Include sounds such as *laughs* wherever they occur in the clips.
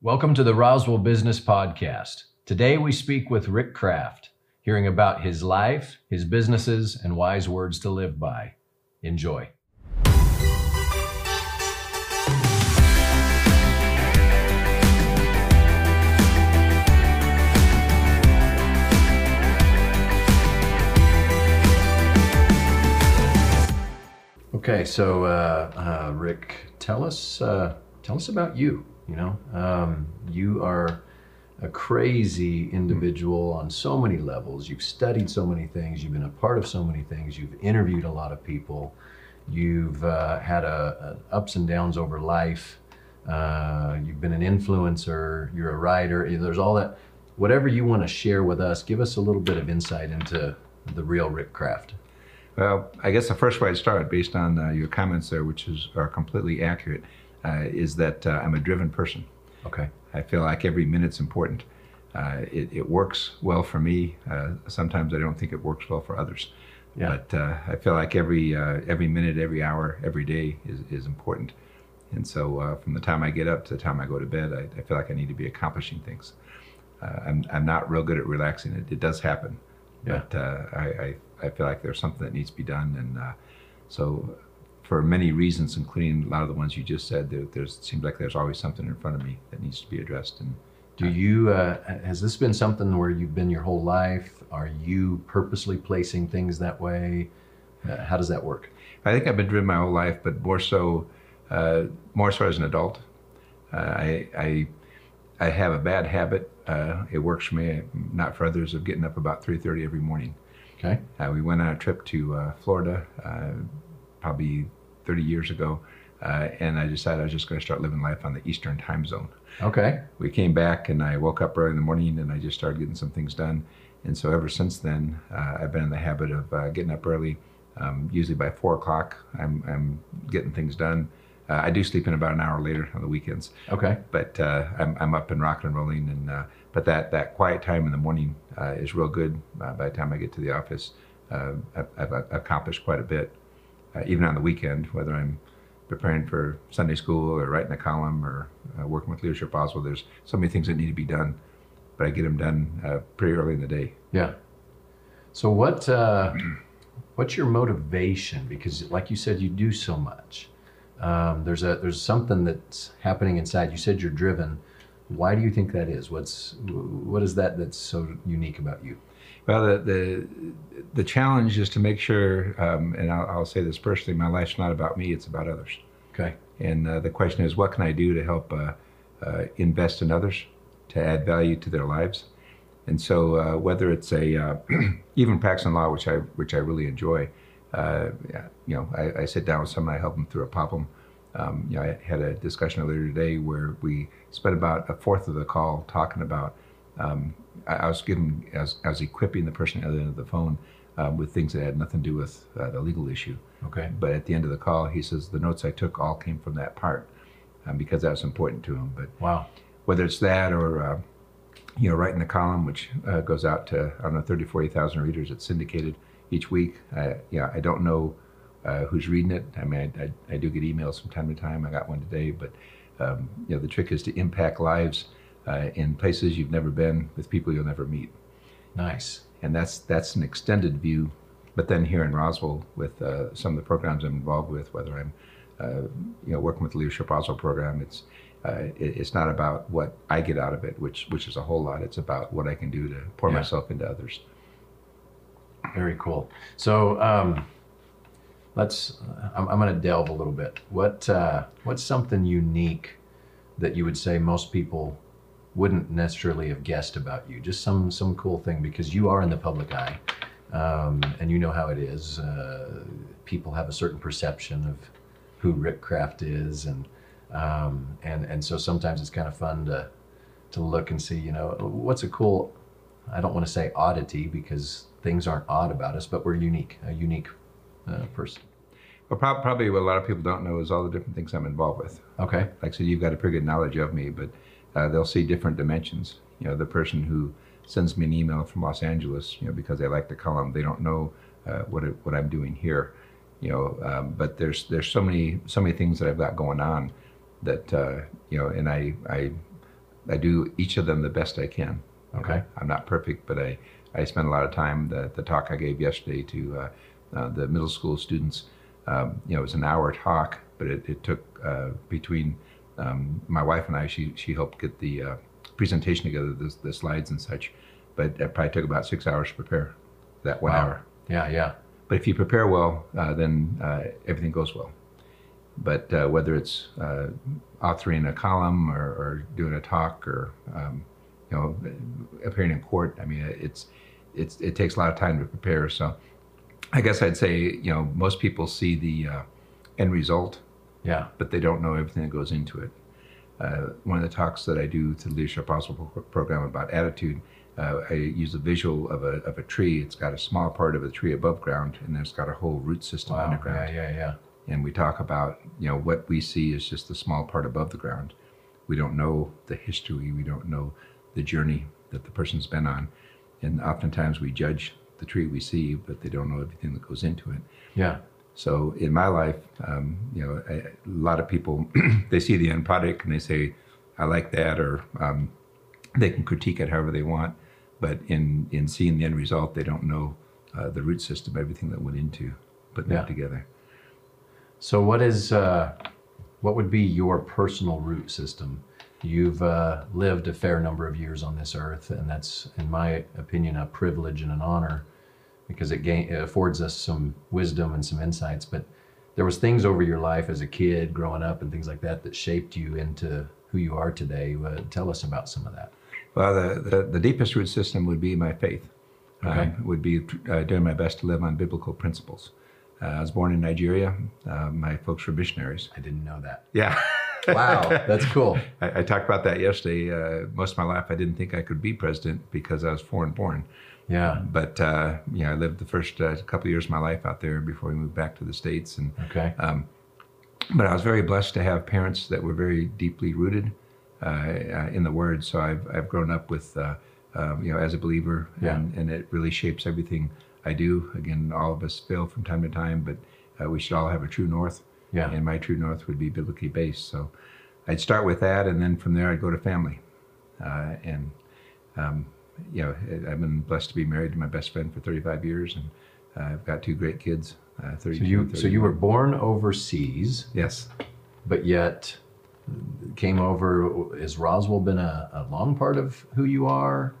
Welcome to the Roswell Business Podcast. Today we speak with Rick Kraft, hearing about his life, his businesses, and wise words to live by. Enjoy. Okay, so uh, uh, Rick, tell us uh, tell us about you. You know, um, you are a crazy individual on so many levels. You've studied so many things. You've been a part of so many things. You've interviewed a lot of people. You've uh, had a, a ups and downs over life. Uh, you've been an influencer. You're a writer. There's all that. Whatever you want to share with us, give us a little bit of insight into the real Rick Kraft. Well, I guess the first way I'd start, based on uh, your comments there, which is, are completely accurate, uh, is that uh, I'm a driven person. Okay. I feel like every minute's important. Uh, it, it, works well for me. Uh, sometimes I don't think it works well for others. Yeah. But uh, I feel like every every minute, every hour, every day is, is important. And so from the time I get up to the time I go to bed, I, I feel like I need to be accomplishing things. I'm, I'm not real good at relaxing. It, it does happen. Yeah. But I, I I feel like there's something that needs to be done, and uh, so for many reasons, including a lot of the ones you just said, there there's, seems like there's always something in front of me that needs to be addressed. And do uh, you uh, has this been something where you've been your whole life? Are you purposely placing things that way? Uh, how does that work? I think I've been driven my whole life, but more so, uh, more so as an adult. Uh, I, I I have a bad habit. it works for me, not for others, of getting up about 3:30 every morning. Okay. Uh, we went on a trip to uh, Florida uh, probably 30 years ago, uh, and I decided I was just going to start living life on the Eastern time zone. Okay. We came back, and I woke up early in the morning, and I just started getting some things done. And so ever since then, uh, I've been in the habit of uh, getting up early. Um, usually by four o'clock, I'm, I'm getting things done. Uh, I do sleep in about an hour later on the weekends. Okay. But uh, I'm, I'm up and rocking and rolling, and uh, but that that quiet time in the morning uh, is real good. Uh, by the time I get to the office, uh, I've, I've, accomplished quite a bit. Uh, even on the weekend, whether I'm preparing for Sunday school or writing a column or uh, working with Leadership Roswell, there's so many things that need to be done, but I get them done uh, pretty early in the day. Yeah. So what? *clears throat* what's your motivation? Because, like you said, you do so much. Um, there's a there's something that's happening inside. You said you're driven. Why do you think that is? What's what is that that's so unique about you? Well, the the, the challenge is to make sure, um, and I'll, I'll, say this personally: my life's not about me; it's about others. Okay. And uh, the question is, what can I do to help uh, uh, invest in others, to add value to their lives? And so, uh, whether it's a uh, *clears throat* even practicing law, which I which I really enjoy, uh, you know, I, I, sit down with someone, I help them through a problem. Um, you know, I had a discussion earlier today where we spent about a fourth of the call talking about. Um, I, I, was giving, I was, I was, equipping the person at the other end of the phone um, with things that had nothing to do with uh, the legal issue. Okay. But at the end of the call, he says the notes I took all came from that part um, because that was important to him. But wow, whether it's that or uh, you know, writing the column, which uh, goes out to I don't know 30, 40,000 readers, it's syndicated each week. I, yeah, I don't know uh, who's reading it. I mean, I, I, I, do get emails from time to time. I got one today, but um, you know, the trick is to impact lives uh, in places you've never been with people you'll never meet. Nice. And that's that's an extended view. But then here in Roswell, with uh, some of the programs I'm involved with, whether I'm uh, you know working with the Leadership Roswell program, it's uh, it, it's not about what I get out of it, which which is a whole lot. It's about what I can do to pour yeah. myself into others. Very cool. So um, let's. I'm, I'm going to delve a little bit. What uh, what's something unique that you would say most people wouldn't necessarily have guessed about you? Just some some cool thing because you are in the public eye, um, and you know how it is. Uh, people have a certain perception of who Rick Kraft is, and um, and and so sometimes it's kind of fun to to look and see. You know, what's a cool. I don't want to say oddity because things aren't odd about us, but we're unique, a unique uh, person. Well, pro- probably what a lot of people don't know is all the different things I'm involved with. Okay. Like I said, you've got a pretty good knowledge of me, but uh, they'll see different dimensions. You know, the person who sends me an email from Los Angeles, you know, because they like the column, they don't know uh, what it, what I'm doing here. You know, um, but there's there's so many so many things that I've got going on that uh, you know, and I I I do each of them the best I can. Okay. I'm not perfect, but I, I spend a lot of time. The, the talk I gave yesterday to uh, uh, the middle school students, um, you know, it was an hour talk, but it, it took uh, between um, my wife and I, she, she helped get the uh, presentation together, the, the slides and such, but it probably took about six hours to prepare that one Wow. hour. Yeah, yeah. But if you prepare well, uh, then uh, everything goes well. But uh, whether it's uh, authoring a column or, or doing a talk or um, you know appearing in court, I mean it's it's it takes a lot of time to prepare. So I guess I'd say you know most people see the uh, end result, Yeah. but they don't know everything that goes into it. Uh, one of the talks that I do to the Leadership Roswell program about attitude, uh, I use a visual of a, of a tree. It's got a small part of a tree above ground, and then it's got a whole root system Wow. underground. Yeah, yeah, yeah. And we talk about, you know, what we see is just the small part above the ground. We don't know the history. We don't know the journey that the person's been on. And oftentimes we judge the tree we see, but they don't know everything that goes into it. Yeah. So in my life, um, you know, I, a lot of people *clears throat* they see the end product and they say, "I like that," or um, they can critique it however they want. But in in seeing the end result, they don't know uh, the root system, everything that went into putting Yeah. that together. So, what is uh, what would be your personal root system? You've uh, lived a fair number of years on this earth, and that's, in my opinion, a privilege and an honor because it, gain, it affords us some wisdom and some insights. But there was things over your life as a kid, growing up, and things like that that shaped you into who you are today. Uh, tell us about some of that. Well, the, the, the deepest root system would be my faith. Okay. Um, would be uh, doing my best to live on biblical principles. Uh, I was born in Nigeria. Uh, my folks were missionaries. I didn't know that. Yeah. *laughs* Wow, that's cool. *laughs* I, I talked about that yesterday. Uh, most of my life, I didn't think I could be president because I was foreign born. Yeah. But uh, you know, I lived the first uh, couple of years of my life out there before we moved back to the states. And Okay. but I was very blessed to have parents that were very deeply rooted uh, uh, in the Word. So I've I've grown up with uh, um, you know as a believer, Yeah. and, and it really shapes everything I do. Again, all of us fail from time to time, but uh, we should all have a true north. Yeah. And my true north would be biblically based. So I'd start with that, and then from there I'd go to family. Uh, and um, you know, I've been blessed to be married to my best friend for 35 years, and uh, I've got two great kids. Uh, 32 So you so you were born overseas. yes. but yet came over. Has Roswell been a, a long part of who you are?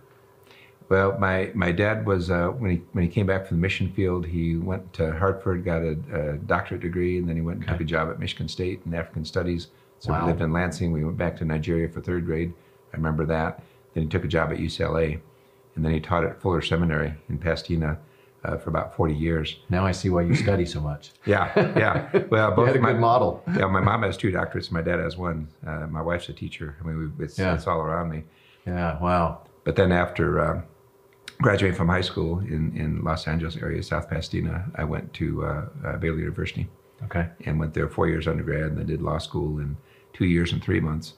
Well, my, my dad was uh, when he when he came back from the mission field, he went to Hartford, got a, a doctorate degree, and then he went and took a job at Michigan State in African Studies. So Wow. we lived in Lansing. We went back to Nigeria for third grade. I remember that. Then he took a job at UCLA, and then he taught at Fuller Seminary in Pasadena uh, for about 40 years. Now I see why you study so much. *laughs* Yeah, yeah. Well, You both had a my, good model. yeah, my mom has two doctorates. My dad has one. Uh, my wife's a teacher. I mean, we, it's, Yeah. it's all around me. Yeah. Wow. But then after uh, graduating from high school in, in Los Angeles area, South Pasadena, I went to uh, uh, Baylor University Okay. and went there four years undergrad and then did law school in two years and three months.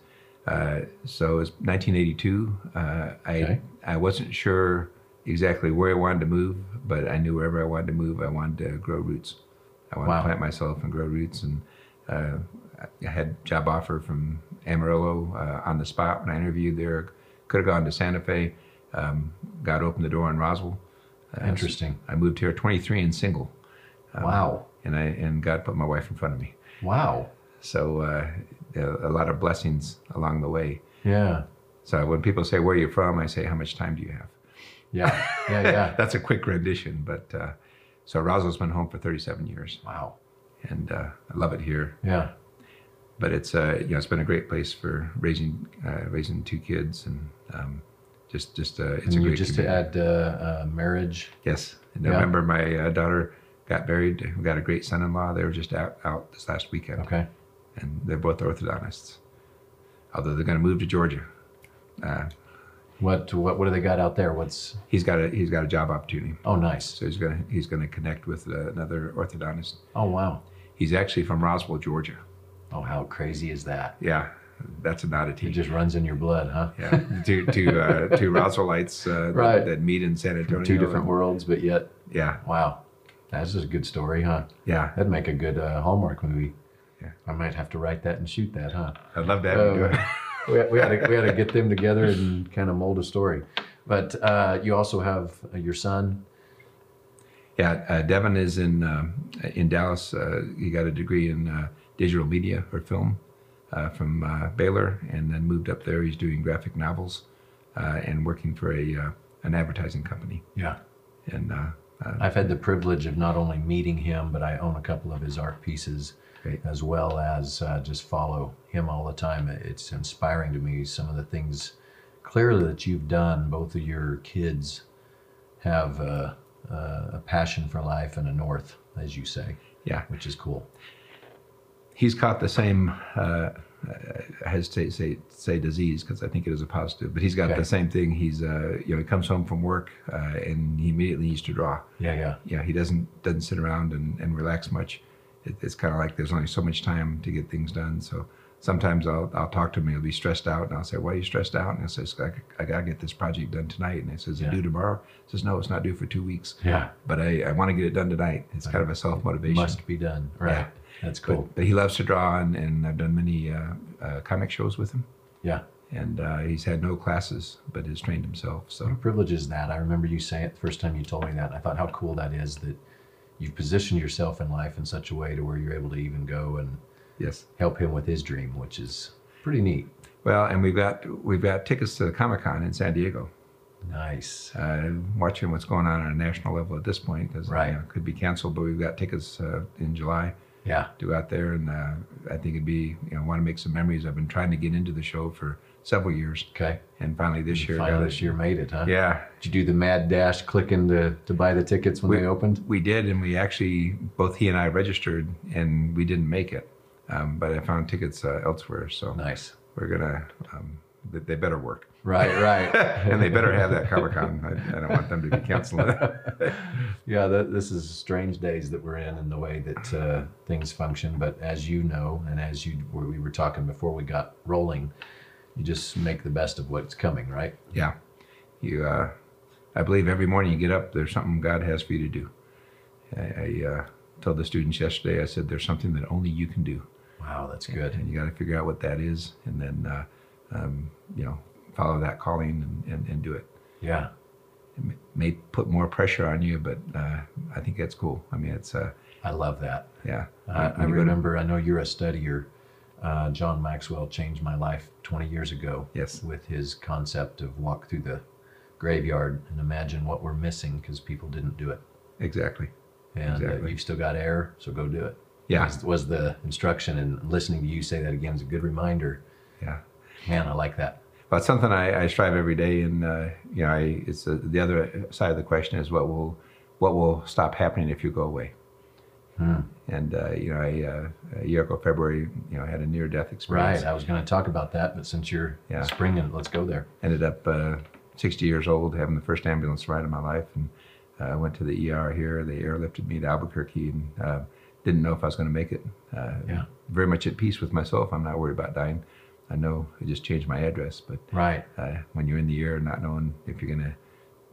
Uh, so it was 1982. Uh, I, Okay. I wasn't sure exactly where I wanted to move, but I knew wherever I wanted to move, I wanted to grow roots. I wanted Wow. to plant myself and grow roots. And uh, I had a job offer from Amarillo uh, on the spot when I interviewed there. Could have gone to Santa Fe. Um, God opened the door in Roswell. Uh, Interesting. I moved here 23 and single, Wow. and I and God put my wife in front of me. Wow. So uh, a a lot of blessings along the way. Yeah. So when people say where you're from, I say how much time do you have? Yeah. Yeah. Yeah. *laughs* That's a quick rendition, but uh, so Roswell's been home for 37 years, wow. and uh, I love it here. Yeah. But it's uh, you know it's been a great place for raising uh, raising two kids, and um, just just uh, it's and a you great just community. had uh, uh, marriage. Yes, in Yeah. November my uh, daughter got married. We got a great son-in-law. They were just out out this last weekend. Okay. And they're both orthodontists. Although they're going to move to Georgia, uh, What what what do they got out there? What's he's got a he's got a job opportunity, oh nice. so he's going to he's going to connect with uh, another orthodontist. Oh wow. He's actually from Roswell, Georgia. Oh how crazy is that? Yeah, that's an It oddity. just runs in your blood, huh? yeah, two two uh, two Roswellites uh, Right. that, that meet in San Antonio. Two different worlds, but yet Yeah, wow. That's just a good story, huh? yeah. That'd make a good uh, Hallmark movie. Yeah. I might have to write that and shoot that, huh? I'd love to have you do Uh, it. we, we had to we had to get them together and kind of mold a story. But uh, you also have uh, your son. Yeah, uh, Devin is in um in Dallas. Uh, he got a degree in uh, digital media or film uh, from uh, Baylor, and then moved up there. He's doing graphic novels uh, and working for a uh, an advertising company. Yeah. And uh, uh, I've had the privilege of not only meeting him, but I own a couple of his art pieces, Great. as well as uh, just follow him all the time. It's inspiring to me some of the things clearly that you've done. Both of your kids have a, a, a passion for life and a north, as you say, yeah, which is cool. he's caught the same. Uh, I hesitate to say say disease because I think it is a positive, but he's got Okay. the same thing. He's uh, you know he comes home from work uh, and he immediately needs to draw. Yeah, yeah, Yeah, he doesn't doesn't sit around and, and relax much. It, it's kind of like there's only so much time to get things done. So sometimes I'll I'll talk to him. He'll be stressed out, and I'll say, "Why are you stressed out?" And he says, "I, I gotta get this project done tonight." And he says, "Is Yeah. due tomorrow?" He says, "No, it's not due for two weeks." yeah. But I, I want to get it done tonight. It's kind of a self motivation. Must be done. Right. Yeah. That's cool. But, but he loves to draw, and, and I've done many uh, uh, comic shows with him. Yeah. And uh, he's had no classes, but has trained himself. So What a privilege is that? I remember you saying it the first time you told me that. I thought how cool that is that you've positioned yourself in life in such a way to where you're able to even go and yes. help him with his dream, which is pretty neat. Well, and we've got we've got tickets to the Comic Con in San Diego. Nice. uh, watching what's going on on a national level at this point because Right. you know, it could be canceled, but we've got tickets uh, in July Yeah. to go out there, and uh, I think it'd be you know want to make some memories. I've been trying to get into the show for several years, Okay. and finally this year Finally this year made it, huh? Yeah, Did you do the mad dash clicking to, to buy the tickets when We- they opened? we did, and we actually both he and I registered, and we didn't make it, um, but I found tickets uh, elsewhere, so Nice. we're gonna. Um, they- they better work, Right, right. *laughs* and they better have that Comic Con. I, I don't want them to be canceling *laughs* it. yeah, that, this is strange days that we're in and the way that uh, things function. But as you know, and as you we were talking before we got rolling, you just make the best of what's coming, right? Yeah. You, uh, I believe every morning you get up, there's something God has for you to do. I, I uh, told the students yesterday, I said, there's something that only you can do. Wow, that's good. And you got to figure out what that is and then, uh, um, you know, follow that calling and, and, and do it. Yeah, It may- put more pressure on you, but uh, I think that's cool. I mean, it's, uh, I love that. yeah. I, I to- remember. I know you're a studier. Uh, John Maxwell changed my life 20 years ago. Yes. With his concept of walk through the graveyard and imagine what we're missing because people didn't do it. Exactly. And Uh, you've still got air, so go do it. Yeah. Was, was the instruction and listening to you say that again is a good reminder. Yeah. Man, I like that. Well, it's something I, I strive every day, and uh, you know, I, it's uh the other side of the question is what will what will stop happening if you go away. Hmm. And uh, you know, I, uh, a year ago, February, you know, I had a near-death experience. Right. I was going to talk about that, but since you're Yeah. springing, let's go there. Ended up uh, 60 years old, having the first ambulance ride of my life, and uh, I went to the ER here. They airlifted me to Albuquerque, and uh, didn't know if I was going to make it. Uh, Yeah. Very much at peace with myself. I'm not worried about dying. I know I just changed my address, but Right. uh, when you're in the air, not knowing if you're going to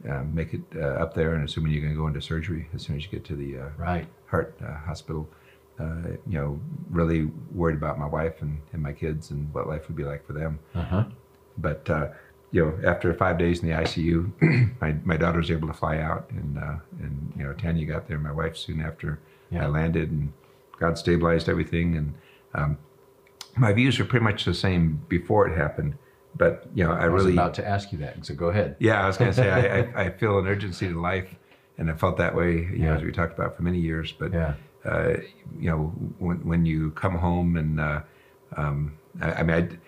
uh, make it uh, up there, and assuming you're going to go into surgery as soon as you get to the uh, Right. heart uh, hospital. Uh, you know, really worried about my wife and, and my kids and what life would be like for them. Uh huh. But uh, you know, after five days in the ICU, *clears throat* my, my daughter was able to fly out, and uh, and you know, Tanya got there. My wife soon after Yeah. I landed, and God stabilized everything. And um, my views were pretty much the same before it happened. But you know, I, I was really about to ask you that, so go ahead. yeah, I was going to say I, I, *laughs* I feel an urgency to life, and I felt that way, you know, as we talked about for many years. But Yeah. uh, you know, when when you come home and uh, um, I, I mean,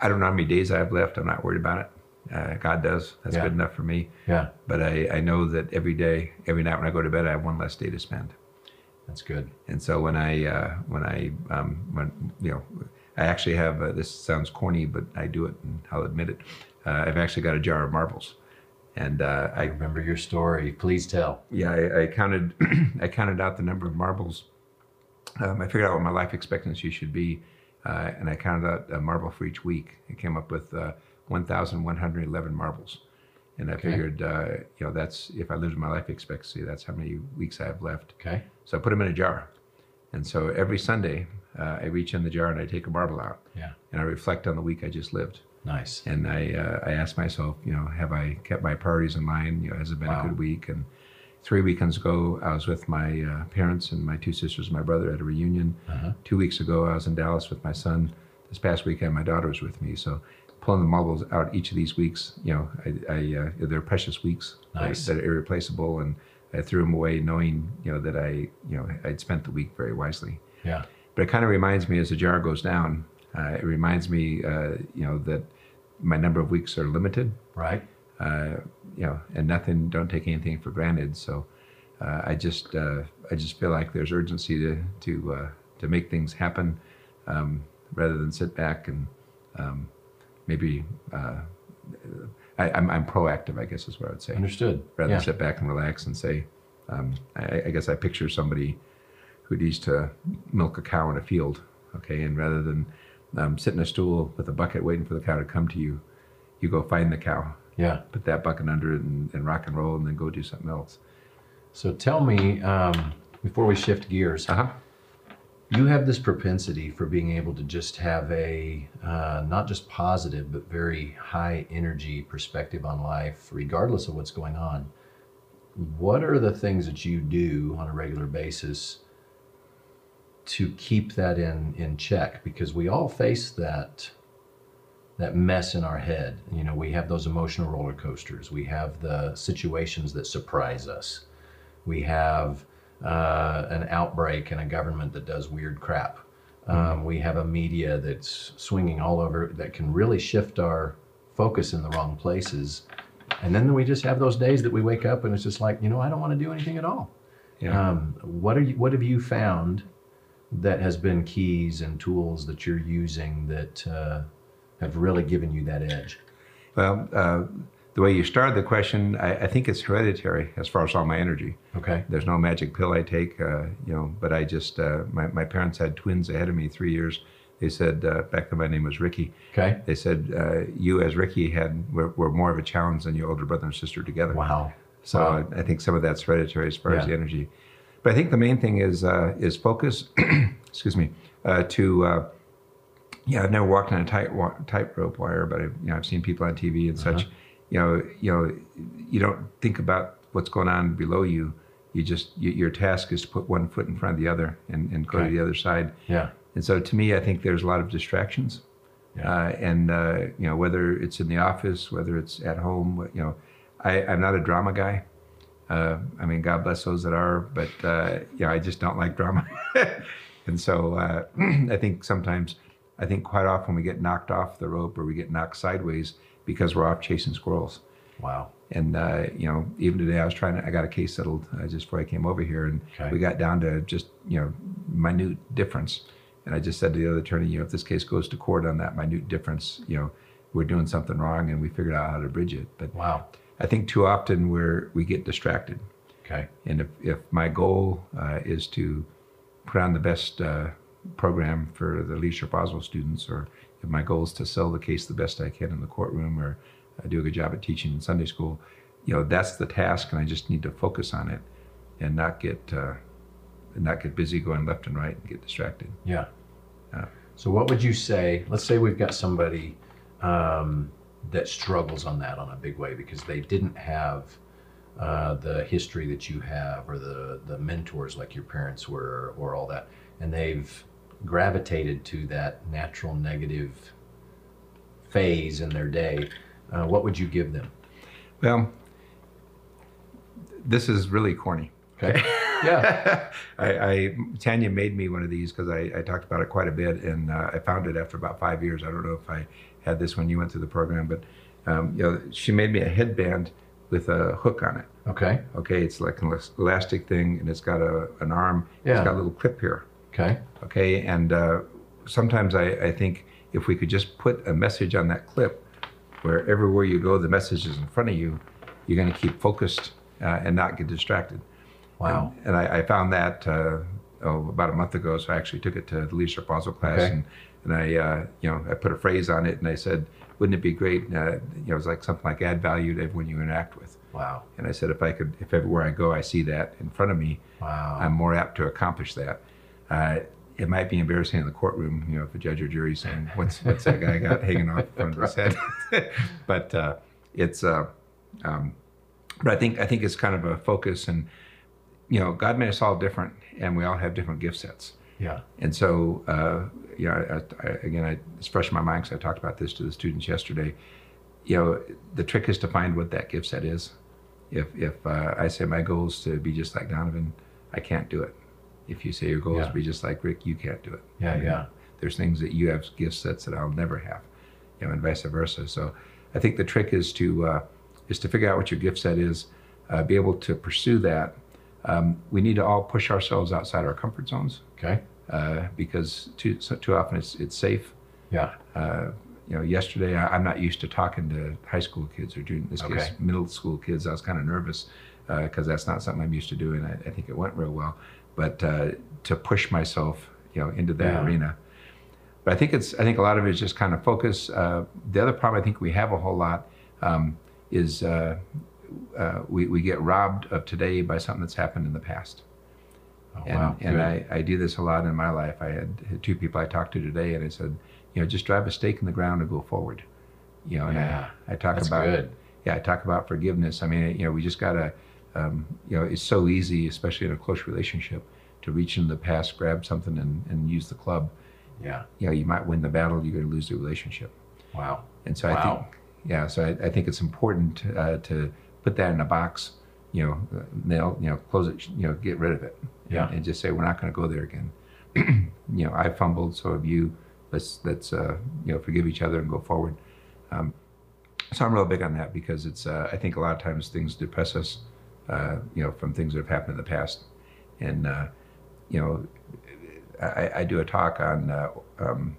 I, I don't know how many days I have left. I'm not worried about it. Uh, God does. That's Yeah. good enough for me. Yeah. But I, I know that every day, every night when I go to bed, I have one less day to spend. That's good. And so when I uh, when I um, when you know I actually have uh, this sounds corny, but I do it, and I'll admit it. Uh, I've actually got a jar of marbles, and uh, I remember your story. Please tell. yeah I, I counted *clears throat* I counted out the number of marbles. Um, I figured out what my life expectancy should be, uh, and I counted out a marble for each week. I came up with uh, 1,111 marbles, and I Okay. figured uh, you know that's if I lose my life expectancy, that's how many weeks I have left. Okay. So I put them in a jar, And so every Sunday, uh, I reach in the jar and I take a marble out Yeah. and I reflect on the week I just lived. Nice. And I, uh, I ask myself, you know, have I kept my priorities in line? You know, has it been Wow. a good week? And three weekends ago, I was with my uh, parents and my two sisters and my brother at a reunion. Uh-huh. Two weeks ago, I was in Dallas with my son. This past weekend, my daughter was with me. So pulling the marbles out each of these weeks, you know, I, I uh, they're precious weeks Nice. that, are irreplaceable. And I threw them away knowing, you know, that I, you know, I'd spent the week very wisely. Yeah. But it kind of reminds me as the jar goes down, uh, it reminds me, uh, you know, that my number of weeks are limited, Right. uh, you know, and nothing, don't take anything for granted. So uh, I just, uh, I just feel like there's urgency to, to, uh, to make things happen um, rather than sit back and um, maybe, I, I'm, I'm proactive, I guess is what I would say Understood. rather yeah. than sit back and relax and say, um, I, I guess I picture somebody who needs to milk a cow in a field, okay, and rather than um, sit in a stool with a bucket waiting for the cow to come to you, you go find the cow, Yeah. put that bucket under it, and, and rock and roll, and then go do something else. So tell me, um, before we shift gears, Uh huh. You have this propensity for being able to just have a uh, not just positive but very high energy perspective on life regardless of what's going on. What are the things that you do on a regular basis to keep that in in check? Because we all face that that mess in our head. You know we have those emotional roller coasters. We have the situations that surprise us. We have uh, an outbreak and a government that does weird crap. Um, we have a media that's swinging all over that can really shift our focus in the wrong places. And then we just have those days that we wake up and it's just like, you know, I don't want to do anything at all. Yeah. Um, what are you? What have you found that has been keys and tools that you're using that uh, have really given you that edge? well, uh, the way you started the question, I, I think it's hereditary as far as all my energy. Okay. There's no magic pill I take, uh, you know, but I just, uh, my, my parents had twins ahead of me three years. They said, uh, back then my name was Ricky. Okay. They said, uh, you as Ricky had, were, were more of a challenge than your older brother and sister together. Wow. So Wow. I think some of that's hereditary as far as the energy. But I think the main thing is, uh, is focus, *clears throat* excuse me, uh, to, uh, yeah, I've never walked on a tight tightrope wire, but I've, you know, I've seen people on TV and such. You know, you know, you don't think about what's going on below you. You just you, your task is to put one foot in front of the other and, and go Okay. to the other side. Yeah. And so, to me, I think there's a lot of distractions, Yeah. uh, and uh, you know, whether it's in the office, whether it's at home, you know, I, I'm not a drama guy. Uh, I mean, God bless those that are, but uh, yeah, I just don't like drama. *laughs* and so, uh, *clears throat* I think sometimes, I think quite often we get knocked off the rope or we get knocked sideways because we're off chasing squirrels. Wow. And uh, you know, even today, I was trying to. I got a case settled uh, just before I came over here, and Okay. we got down to just you know minute difference. And I just said to the other attorney, you know, if this case goes to court on that minute difference, you know, we're doing something wrong, and we figured out how to bridge it. But Wow. I think too often we're we get distracted. Okay. And if, if my goal uh, is to put on the best uh, program for the Leadership Roswell students, or if my goal is to sell the case the best I can in the courtroom, or uh, do a good job at teaching in Sunday school, you know, that's the task, and I just need to focus on it and not get uh, not get busy going left and right and get distracted. Yeah. Yeah. So, what would you say? Let's say we've got somebody um, that struggles on that on a big way because they didn't have uh, the history that you have, or the the mentors like your parents were, or all that, and they've gravitated to that natural negative phase in their day. Uh, what would you give them? Well, this is really corny. Okay. *laughs* yeah. I, I Tanya made me one of these because I, I talked about it quite a bit, and uh, I found it after about five years. I don't know if I had this when you went through the program, but um, you know, she made me a headband with a hook on it. Okay. Okay, it's like an elastic thing, and it's got a an arm. Yeah. It's got a little clip here. Okay. Okay, and uh, sometimes I, I think if we could just put a message on that clip, where everywhere you go, the message is in front of you, you're going to keep focused uh, and not get distracted. Wow. And, and I, I found that uh, oh, about a month ago. So I actually took it to the leadership Roswell class, Okay. and, and I, uh, you know, I put a phrase on it, and I said, "Wouldn't it be great?" Uh, you know, it was like something like add value to everyone you interact with. Wow. And I said, if I could, if everywhere I go, I see that in front of me, Wow. I'm more apt to accomplish that. Uh, it might be embarrassing in the courtroom, you know, if a judge or jury saying, "What's what's that guy got hanging off the front of his head?" *laughs* but uh, it's, uh, um, but I think I think it's kind of a focus, and you know, God made us all different, and we all have different gift sets. Yeah. And so, uh, you know, I, I, again, I, it's fresh in my mind because I talked about this to the students yesterday. You know, the trick is to find what that gift set is. If if uh, I say my goal is to be just like Donovan, I can't do it. If you say your goal is to be just like Rick, you can't do it. Yeah, You know, yeah. There's things that you have gift sets that I'll never have, you know, and vice versa. So, I think the trick is to uh, is to figure out what your gift set is, uh, be able to pursue that. Um, we need to all push ourselves outside our comfort zones Okay. uh, because too so, too often it's it's safe. Yeah. Uh, you know, yesterday I, I'm not used to talking to high school kids or in this case Okay. middle school kids. I was kind of nervous because that's not something I'm used to doing. I, I think it went real well, but uh, to push myself, you know, into that Yeah. arena. But I think it's I think a lot of it is just kind of focus. Uh, the other problem I think we have a whole lot um, is uh, uh, we we get robbed of today by something that's happened in the past. Oh, And, wow. and I, I do this a lot in my life. I had, had two people I talked to today, and I said, you know, just drive a stake in the ground and go forward. You know, and Yeah, I, I talk about good. yeah, I talk about forgiveness. I mean, you know, we just gotta, um, you know, it's so easy, especially in a close relationship, to reach in the past, grab something, and, and use the club. Yeah. You know, you might win the battle, you're gonna lose the relationship. Wow. And so I think, yeah, so I, I think it's important uh, to put that in a box, you know, nail, you know, close it, you know, get rid of it, and, Yeah. and just say we're not going to go there again. *clears throat* you know, I fumbled, so have you. Let's let's uh, you know forgive each other and go forward. Um, so I'm real big on that because it's uh, I think a lot of times things depress us, uh, you know, from things that have happened in the past, and uh, you know, I, I do a talk on uh, um,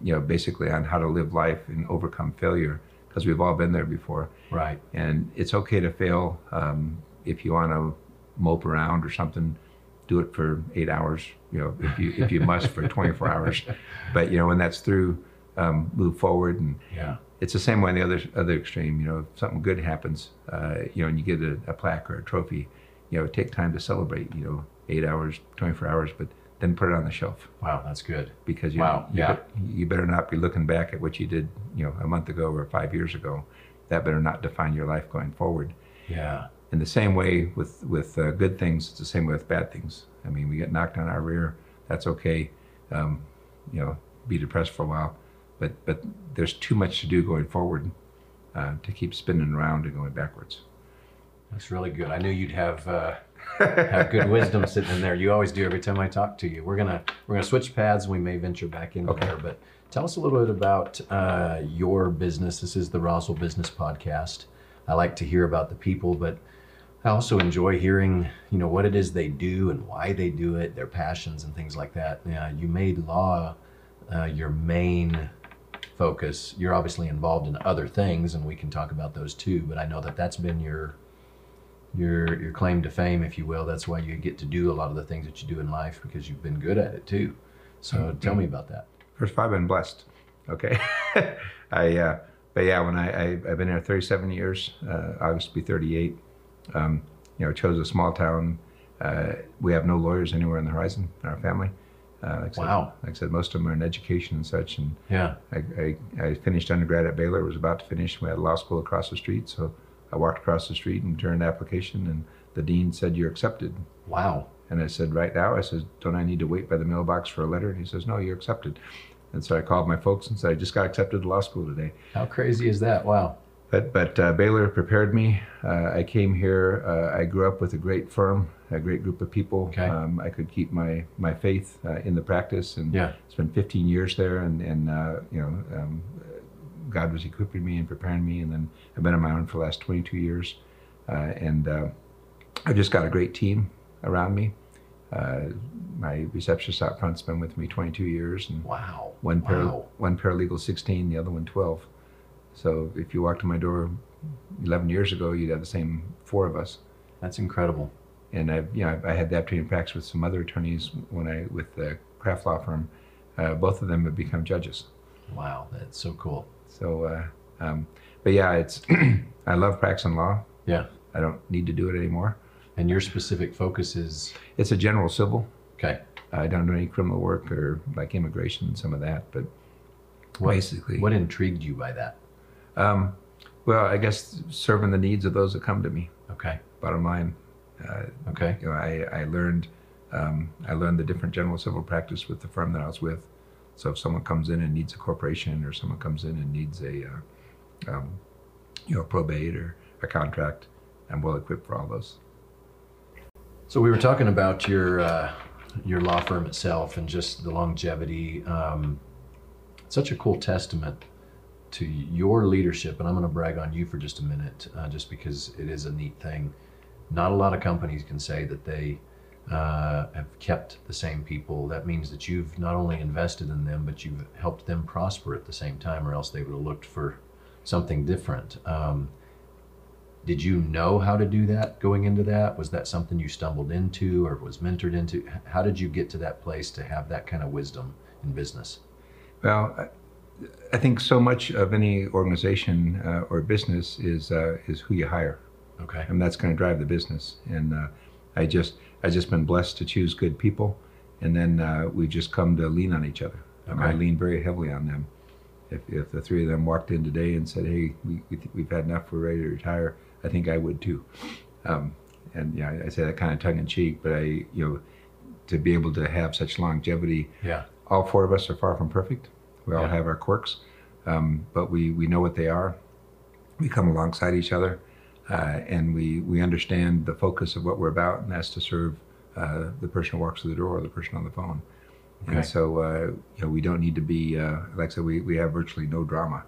you know basically on how to live life and overcome failure because we've all been there before Right. and it's okay to fail um, if you want to mope around or something do it for eight hours you know if you if you must for 24 hours *laughs* but you know when that's through um, move forward and Yeah. It's the same way on the other other extreme you know if something good happens uh, you know and you get a, a plaque or a trophy you know take time to celebrate you know eight hours 24 hours but then put it on the shelf Wow. That's good. because you, Wow, you, yeah. you better not be looking back at what you did you know a month ago or five years ago that better not define your life going forward Yeah. in the same way with with uh, good things it's the same way with bad things i mean we get knocked on our rear that's okay um, you know be depressed for a while but but there's too much to do going forward uh, to keep spinning around and going backwards That's really good. I knew you'd have uh, have good wisdom sitting in there. You always do every time I talk to you. We're gonna we're gonna switch paths. We may venture back in Okay. there, but tell us a little bit about uh, your business. This is the Roswell Business Podcast. I like to hear about the people, but I also enjoy hearing you know what it is they do and why they do it, their passions and things like that. Yeah, you made law uh, your main focus. You're obviously involved in other things, and we can talk about those too. But I know that that's been your your your claim to fame, if you will. That's why you get to do a lot of the things that you do in life because you've been good at it too. So tell me about that. First of all, I've been blessed. Okay, *laughs* I. Uh, but yeah, when I, I I've been here 37 years. Uh, August will be 38. Um, you know, chose a small town. Uh, we have no lawyers anywhere on the horizon in our family. Uh, like I said, Wow. Like I said, most of them are in education and such. And Yeah. I, I, I finished undergrad at Baylor. Was about to finish. We had a law school across the street, so I walked across the street and turned the application, and the dean said, "You're accepted." Wow. And I said, right now, I said, don't I need to wait by the mailbox for a letter? And he says, no, you're accepted. And so I called my folks and said, I just got accepted to law school today. How crazy is that? Wow. But but uh, Baylor prepared me. Uh, I came here. Uh, I grew up with a great firm, a great group of people. Okay. Um, I could keep my my faith uh, in the practice, and Yeah. spent 15 years there. And and uh, you know, um, God was equipping me and preparing me. And then I've been on my own for the last 22 years, uh, and uh, I've just got a great team around me. Uh, my receptionist out front's been with me 22 years, and Wow. one para, Wow. one paralegal 16, the other one 12. So if you walked to my door 11 years ago, you'd have the same four of us. That's incredible. And I, you know, I had the opportunity to practice with some other attorneys when I with the Kraft Law Firm. Uh, both of them have become judges. Wow. That's so cool. So, uh, um, but yeah, it's *clears throat* I love practicing law. Yeah. I don't need to do it anymore. And your specific focus is It's a general civil. okay. I don't do any criminal work or like immigration and some of that, but What, basically, what intrigued you by that? Um, well, I guess serving the needs of those that come to me. Okay. Bottom line, uh, Okay. you know, I, I learned um, I learned the different general civil practice with the firm that I was with. So if someone comes in and needs a corporation, or someone comes in and needs a uh, um, you know probate or a contract, I'm well equipped for all those. So we were talking about your uh, your law firm itself and just the longevity. Um, such a cool testament to your leadership, and I'm going to brag on you for just a minute, uh, just because it is a neat thing. Not a lot of companies can say that they uh, have kept the same people. That means that you've not only invested in them, but you've helped them prosper at the same time, or else they would have looked for something different. Um, did you know how to do that going into that? Was that something you stumbled into or was mentored into? How did you get to that place to have that kind of wisdom in business? Well, I, think so much of any organization uh, or business is uh, is who you hire. Okay. and that's going to drive the business. And uh, I just I just been blessed to choose good people, and then uh, we just come to lean on each other. And I lean very heavily on them. If, if the three of them walked in today and said, "Hey, we, we we've had enough, we're ready to retire," I think I would too. Um, and yeah, I say that kind of tongue in cheek, but I you know to be able to have such longevity. Yeah. All four of us are far from perfect. We all Yeah. have our quirks, um, but we we know what they are. We come alongside each other uh, and we we understand the focus of what we're about, and that's to serve uh, the person who walks through the door or the person on the phone. Okay. And so, uh, you know, we don't need to be uh, like I said. We, we have virtually no drama.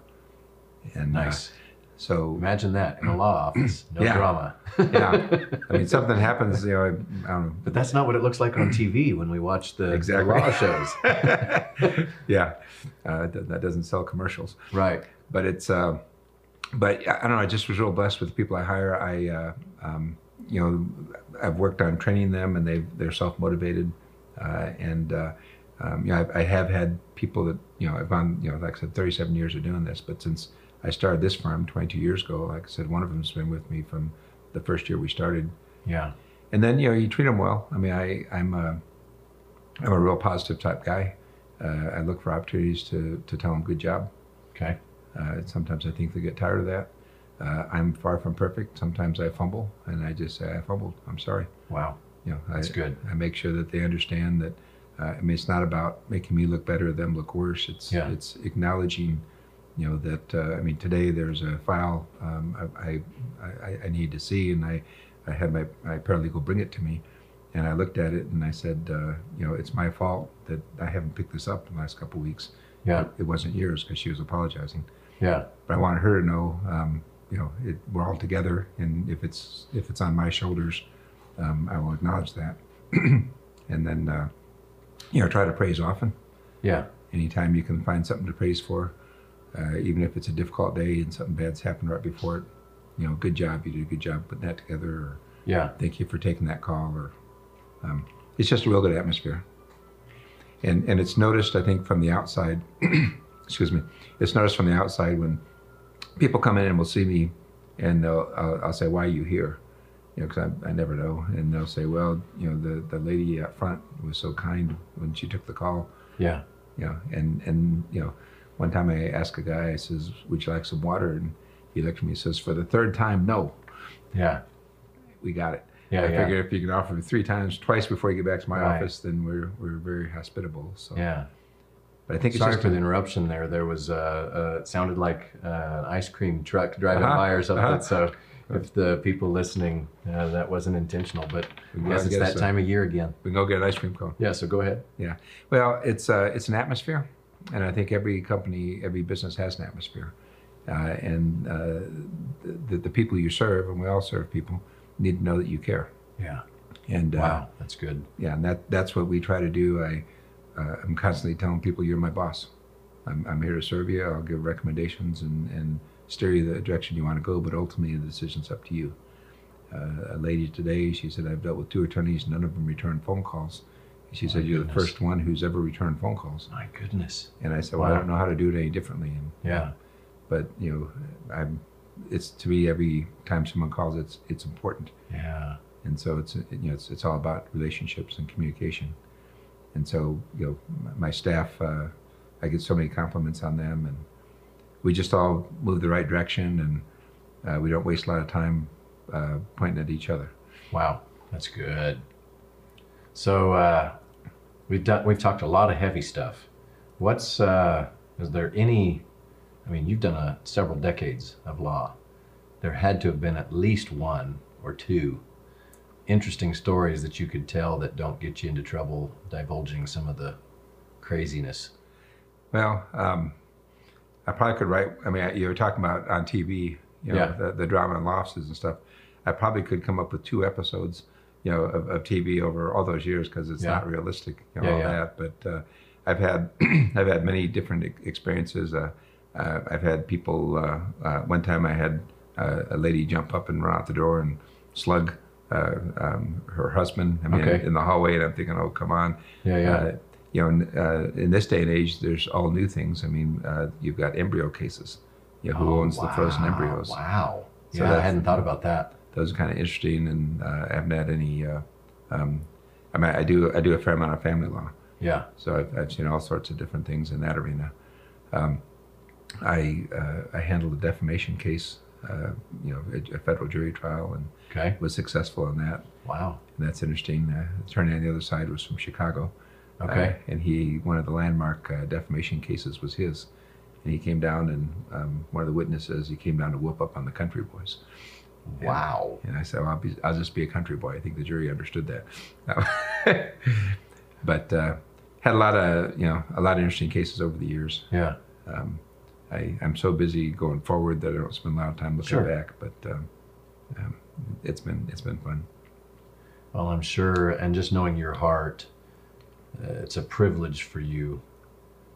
And uh, Nice. So, Imagine that in a *clears throat* law office, no Yeah. drama. *laughs* yeah, I mean, something happens. You know, I, I don't. But that's not what it looks like on *clears throat* TV when we watch the, the law shows. *laughs* yeah, uh, that, doesn't sell commercials. Right. but it's uh, but I don't know. I just was real blessed with the people I hire. I uh, um, you know I've worked on training them, and they they're self motivated, uh, and uh, um, you know I, I have had people that you know I've gone you know like I said 37 years of doing this, but since I started this firm 22 years ago, like I said, one of them's been with me from the first year we started, Yeah. and then you know you treat them well. I mean I I'm a I'm a real positive type guy. Uh, I look for opportunities to to tell them good job. Okay. Uh, sometimes I think they get tired of that. Uh, I'm far from perfect. Sometimes I fumble, and I just say I fumbled. I'm sorry. Wow. You know, That's I, good. I make sure that they understand that. Uh, I mean, it's not about making me look better, them look worse. It's Yeah. it's acknowledging, you know, that. Uh, I mean, today there's a file um, I, I, I need to see, and I I had my my paralegal bring it to me, and I looked at it and I said, uh, you know, it's my fault that I haven't picked this up in the last couple of weeks. Yeah. It, it wasn't yours because she was apologizing Yeah. but I wanted her to know, um, you know, it, we're all together, and if it's if it's on my shoulders, um, I will acknowledge that, *clears throat* and then, uh, you know, try to praise often. Yeah. Anytime you can find something to praise for, uh, even if it's a difficult day and something bad's happened right before it, you know, good job, you did a good job putting that together, or Yeah. thank you for taking that call, or um, it's just a real good atmosphere. And and it's noticed, I think, from the outside. *clears throat* excuse me. It's noticed from the outside when people come in and will see me, and they'll I'll, I'll say, "Why are you here?" You know, because I, I never know, and they'll say, "Well, you know, the the lady up front was so kind when she took the call." Yeah. You know, and and you know, one time I asked a guy, I says, "Would you like some water?" And he looked at me and says, "For the third time, no." Yeah. We got it. Yeah. I yeah. figure if you can offer me three times, twice before you get back to my Right. office, then we're we're very hospitable. So, Yeah. but I think it's Sorry just for a- the interruption there. There was, uh, uh, it sounded like uh, an ice cream truck driving Uh-huh, by or something. uh-huh. So if the people listening, uh, that wasn't intentional, but We yes, it's that a- time of year again. we can go get an ice cream cone. Yeah. So go ahead. Yeah. Well, it's uh, it's an atmosphere, and I think every company, every business has an atmosphere, uh, and uh, the the people you serve, and we all serve people, need to know that you care. Yeah. And uh, Wow. That's good. yeah, and that that's what we try to do. I uh, I'm constantly telling people, you're my boss. I'm, I'm here to serve you. I'll give recommendations and, and steer you the direction you want to go, but ultimately the decision's up to you. Uh, a lady today, she said, I've dealt with two attorneys, none of them return phone calls. She said, You're the first one who's ever returned phone calls. My goodness. And I said, Well, I don't know how to do it any differently. And, Yeah. But, you know, I'm, it's to me, every time someone calls, it's, it's important Yeah. and so it's you know it's, it's all about relationships and communication and so you know my staff, uh, I get so many compliments on them, and we just all move the right direction, and uh, we don't waste a lot of time uh, pointing at each other. Wow, that's good. So uh, we've done we've talked a lot of heavy stuff. What's uh, is there any? I mean, you've done a, several decades of law. There had to have been at least one or two interesting stories that you could tell that don't get you into trouble divulging some of the craziness. Well, um, I probably could write. I mean, you were talking about on TV, you know, Yeah. the, the drama and losses and stuff. I probably could come up with two episodes, you know, of, of TV over all those years because it's Yeah. not realistic, you know, Yeah, all yeah. that. But uh, I've had *clears throat* I've had many different experiences. Uh, uh, I've had people. Uh, uh, one time, I had uh, a lady jump up and run out the door and slug uh, um, her husband. I mean, Okay. in the hallway, and I'm thinking, oh, come on. Yeah, yeah. Uh, you know, in, uh, in this day and age, there's all new things. I mean, uh, you've got embryo cases. You know, who Oh, owns the frozen embryos? Wow. So yeah, I hadn't thought about that. Those are kind of interesting, and uh, I haven't had any. Uh, um, I mean, I do I do a fair amount of family law, Yeah. so I've, I've seen all sorts of different things in that arena. Um, I uh, I handled a defamation case, uh, you know, a, a federal jury trial, and Okay. was successful in that. Wow. And that's interesting. Uh, the attorney on the other side was from Chicago. Okay. Uh, and he, one of the landmark uh, defamation cases was his. And he came down, and um, one of the witnesses, he came down to whoop up on the country boys. Wow. And I said, well, I'll, be, I'll just be a country boy. I think the jury understood that. *laughs* but uh, had a lot of, you know, a lot of interesting cases over the years. Yeah. Um, I, I'm so busy going forward that I don't spend a lot of time looking Sure. back. But um, um, it's been it's been fun. Well, I'm sure, and just knowing your heart, uh, it's a privilege for you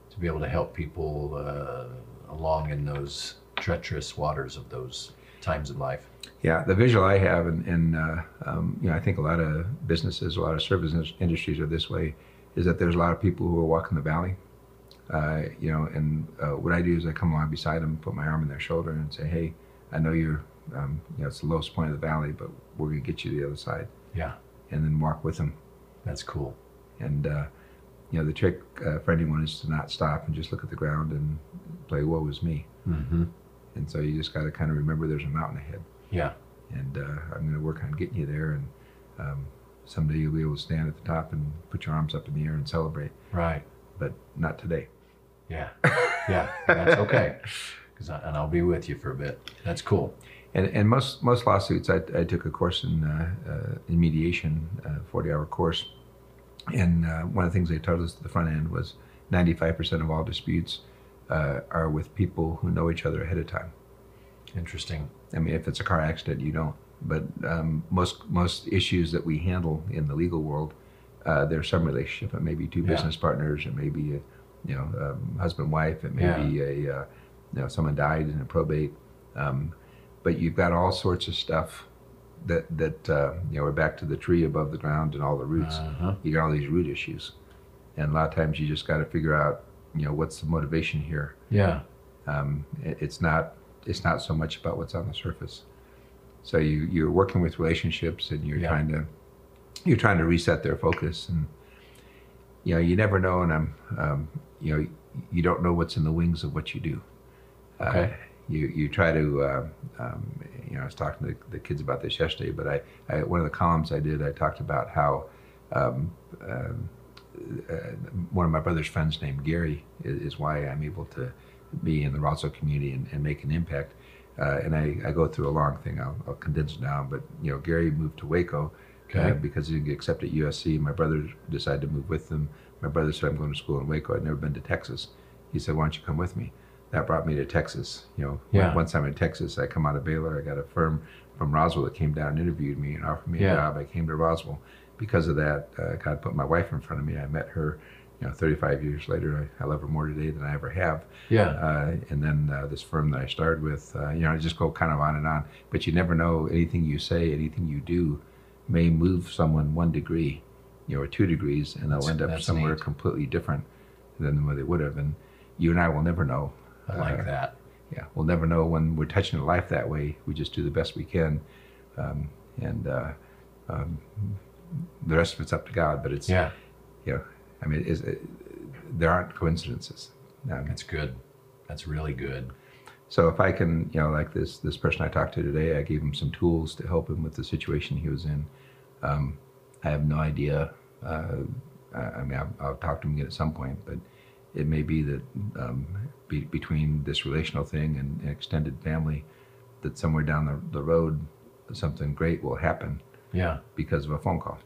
to be able to help people uh, along in those treacherous waters of those times in life. Yeah, the visual I have, and, and uh, um, you know, I think a lot of businesses, a lot of service industries are this way, is that there's a lot of people who are walking the valley. Uh, you know, and uh, what I do is I come along beside them, put my arm in their shoulder, and say, "Hey, I know you're, um, you know, it's the lowest point of the valley, but we're gonna get you to the other side." Yeah. And then walk with them. That's cool. And uh, you know, the trick uh, for anyone is to not stop and just look at the ground and play "Woe is me." Mm-hmm. And so you just got to kind of remember there's a mountain ahead. Yeah. and uh, I'm going to work on getting you there. And um, someday you'll be able to stand at the top and put your arms up in the air and celebrate, Right. but not today. Yeah. Yeah. That's okay. *laughs* 'Cause I, and I'll be with you for a bit. That's cool. And, and most most lawsuits, I, I took a course in uh, uh, in mediation, a 40 hour course, and uh, one of the things they told us at the front end was 95% of all disputes uh, are with people who know each other ahead of time. Interesting. I mean, if it's a car accident, you don't. But um, most most issues that we handle in the legal world, uh, there's some relationship. It may be two Yeah. business partners. It may be, a, you know, um, husband wife. It may Yeah. be a, uh, you know, someone died in a probate. Um, but you've got all sorts of stuff that that uh, you know. We're back to the tree above the ground and all the roots. Uh-huh. You got all these root issues, and a lot of times you just got to figure out, you know, what's the motivation here. Yeah. Um, it- it's not it's not so much about what's on the surface. So you you're working with relationships and you're Yeah. trying to you're trying to reset their focus and you know you never know and I'm um, you know you don't know what's in the wings of what you do. Okay. Uh, you you try to uh, um, you know I was talking to the kids about this yesterday, but I, I one of the columns I did I talked about how um, um, uh, one of my brother's friends named Gary is, is why I'm able to be in the Roswell community and, and make an impact. Uh, and I, I go through a long thing. I'll, I'll condense it down. But you know, Gary moved to Waco Okay. uh, because he didn't get accepted at USC. My brother decided to move with them. My brother said, "I'm going to school in Waco. I'd never been to Texas." He said, "Why don't you come with me?" That brought me to Texas. You know, Yeah. once I'm in Texas, I come out of Baylor. I got a firm from Roswell that came down and interviewed me and offered me Yeah. a job. I came to Roswell because of that. Uh, God put my wife in front of me. I met her. You know, 35 years later, I, I love her more today than I ever have. Yeah. Uh, and then uh, this firm that I started with, uh, you know, I just go kind of on and on. But you never know. Anything you say, anything you do, may move someone one degree, you know, or two degrees, and they'll That's- end up somewhere neat. completely different than where they would have. And you and I will never know. I like Uh, that. Yeah, we'll never know when we're touching life that way. We just do the best we can, um, and uh, um, the rest of it's up to God. But it's Yeah. you know, I mean, is it, there aren't coincidences. Um, That's good. That's really good. so if I can, you know, like this this person I talked to today, I gave him some tools to help him with the situation he was in. Um, I have no idea. Uh, I, mean, I'll, I'll talk to him again at some point, but it may be that um, be, between this relational thing and, and extended family, that somewhere down the, the road, something great will happen Yeah. because of a phone call.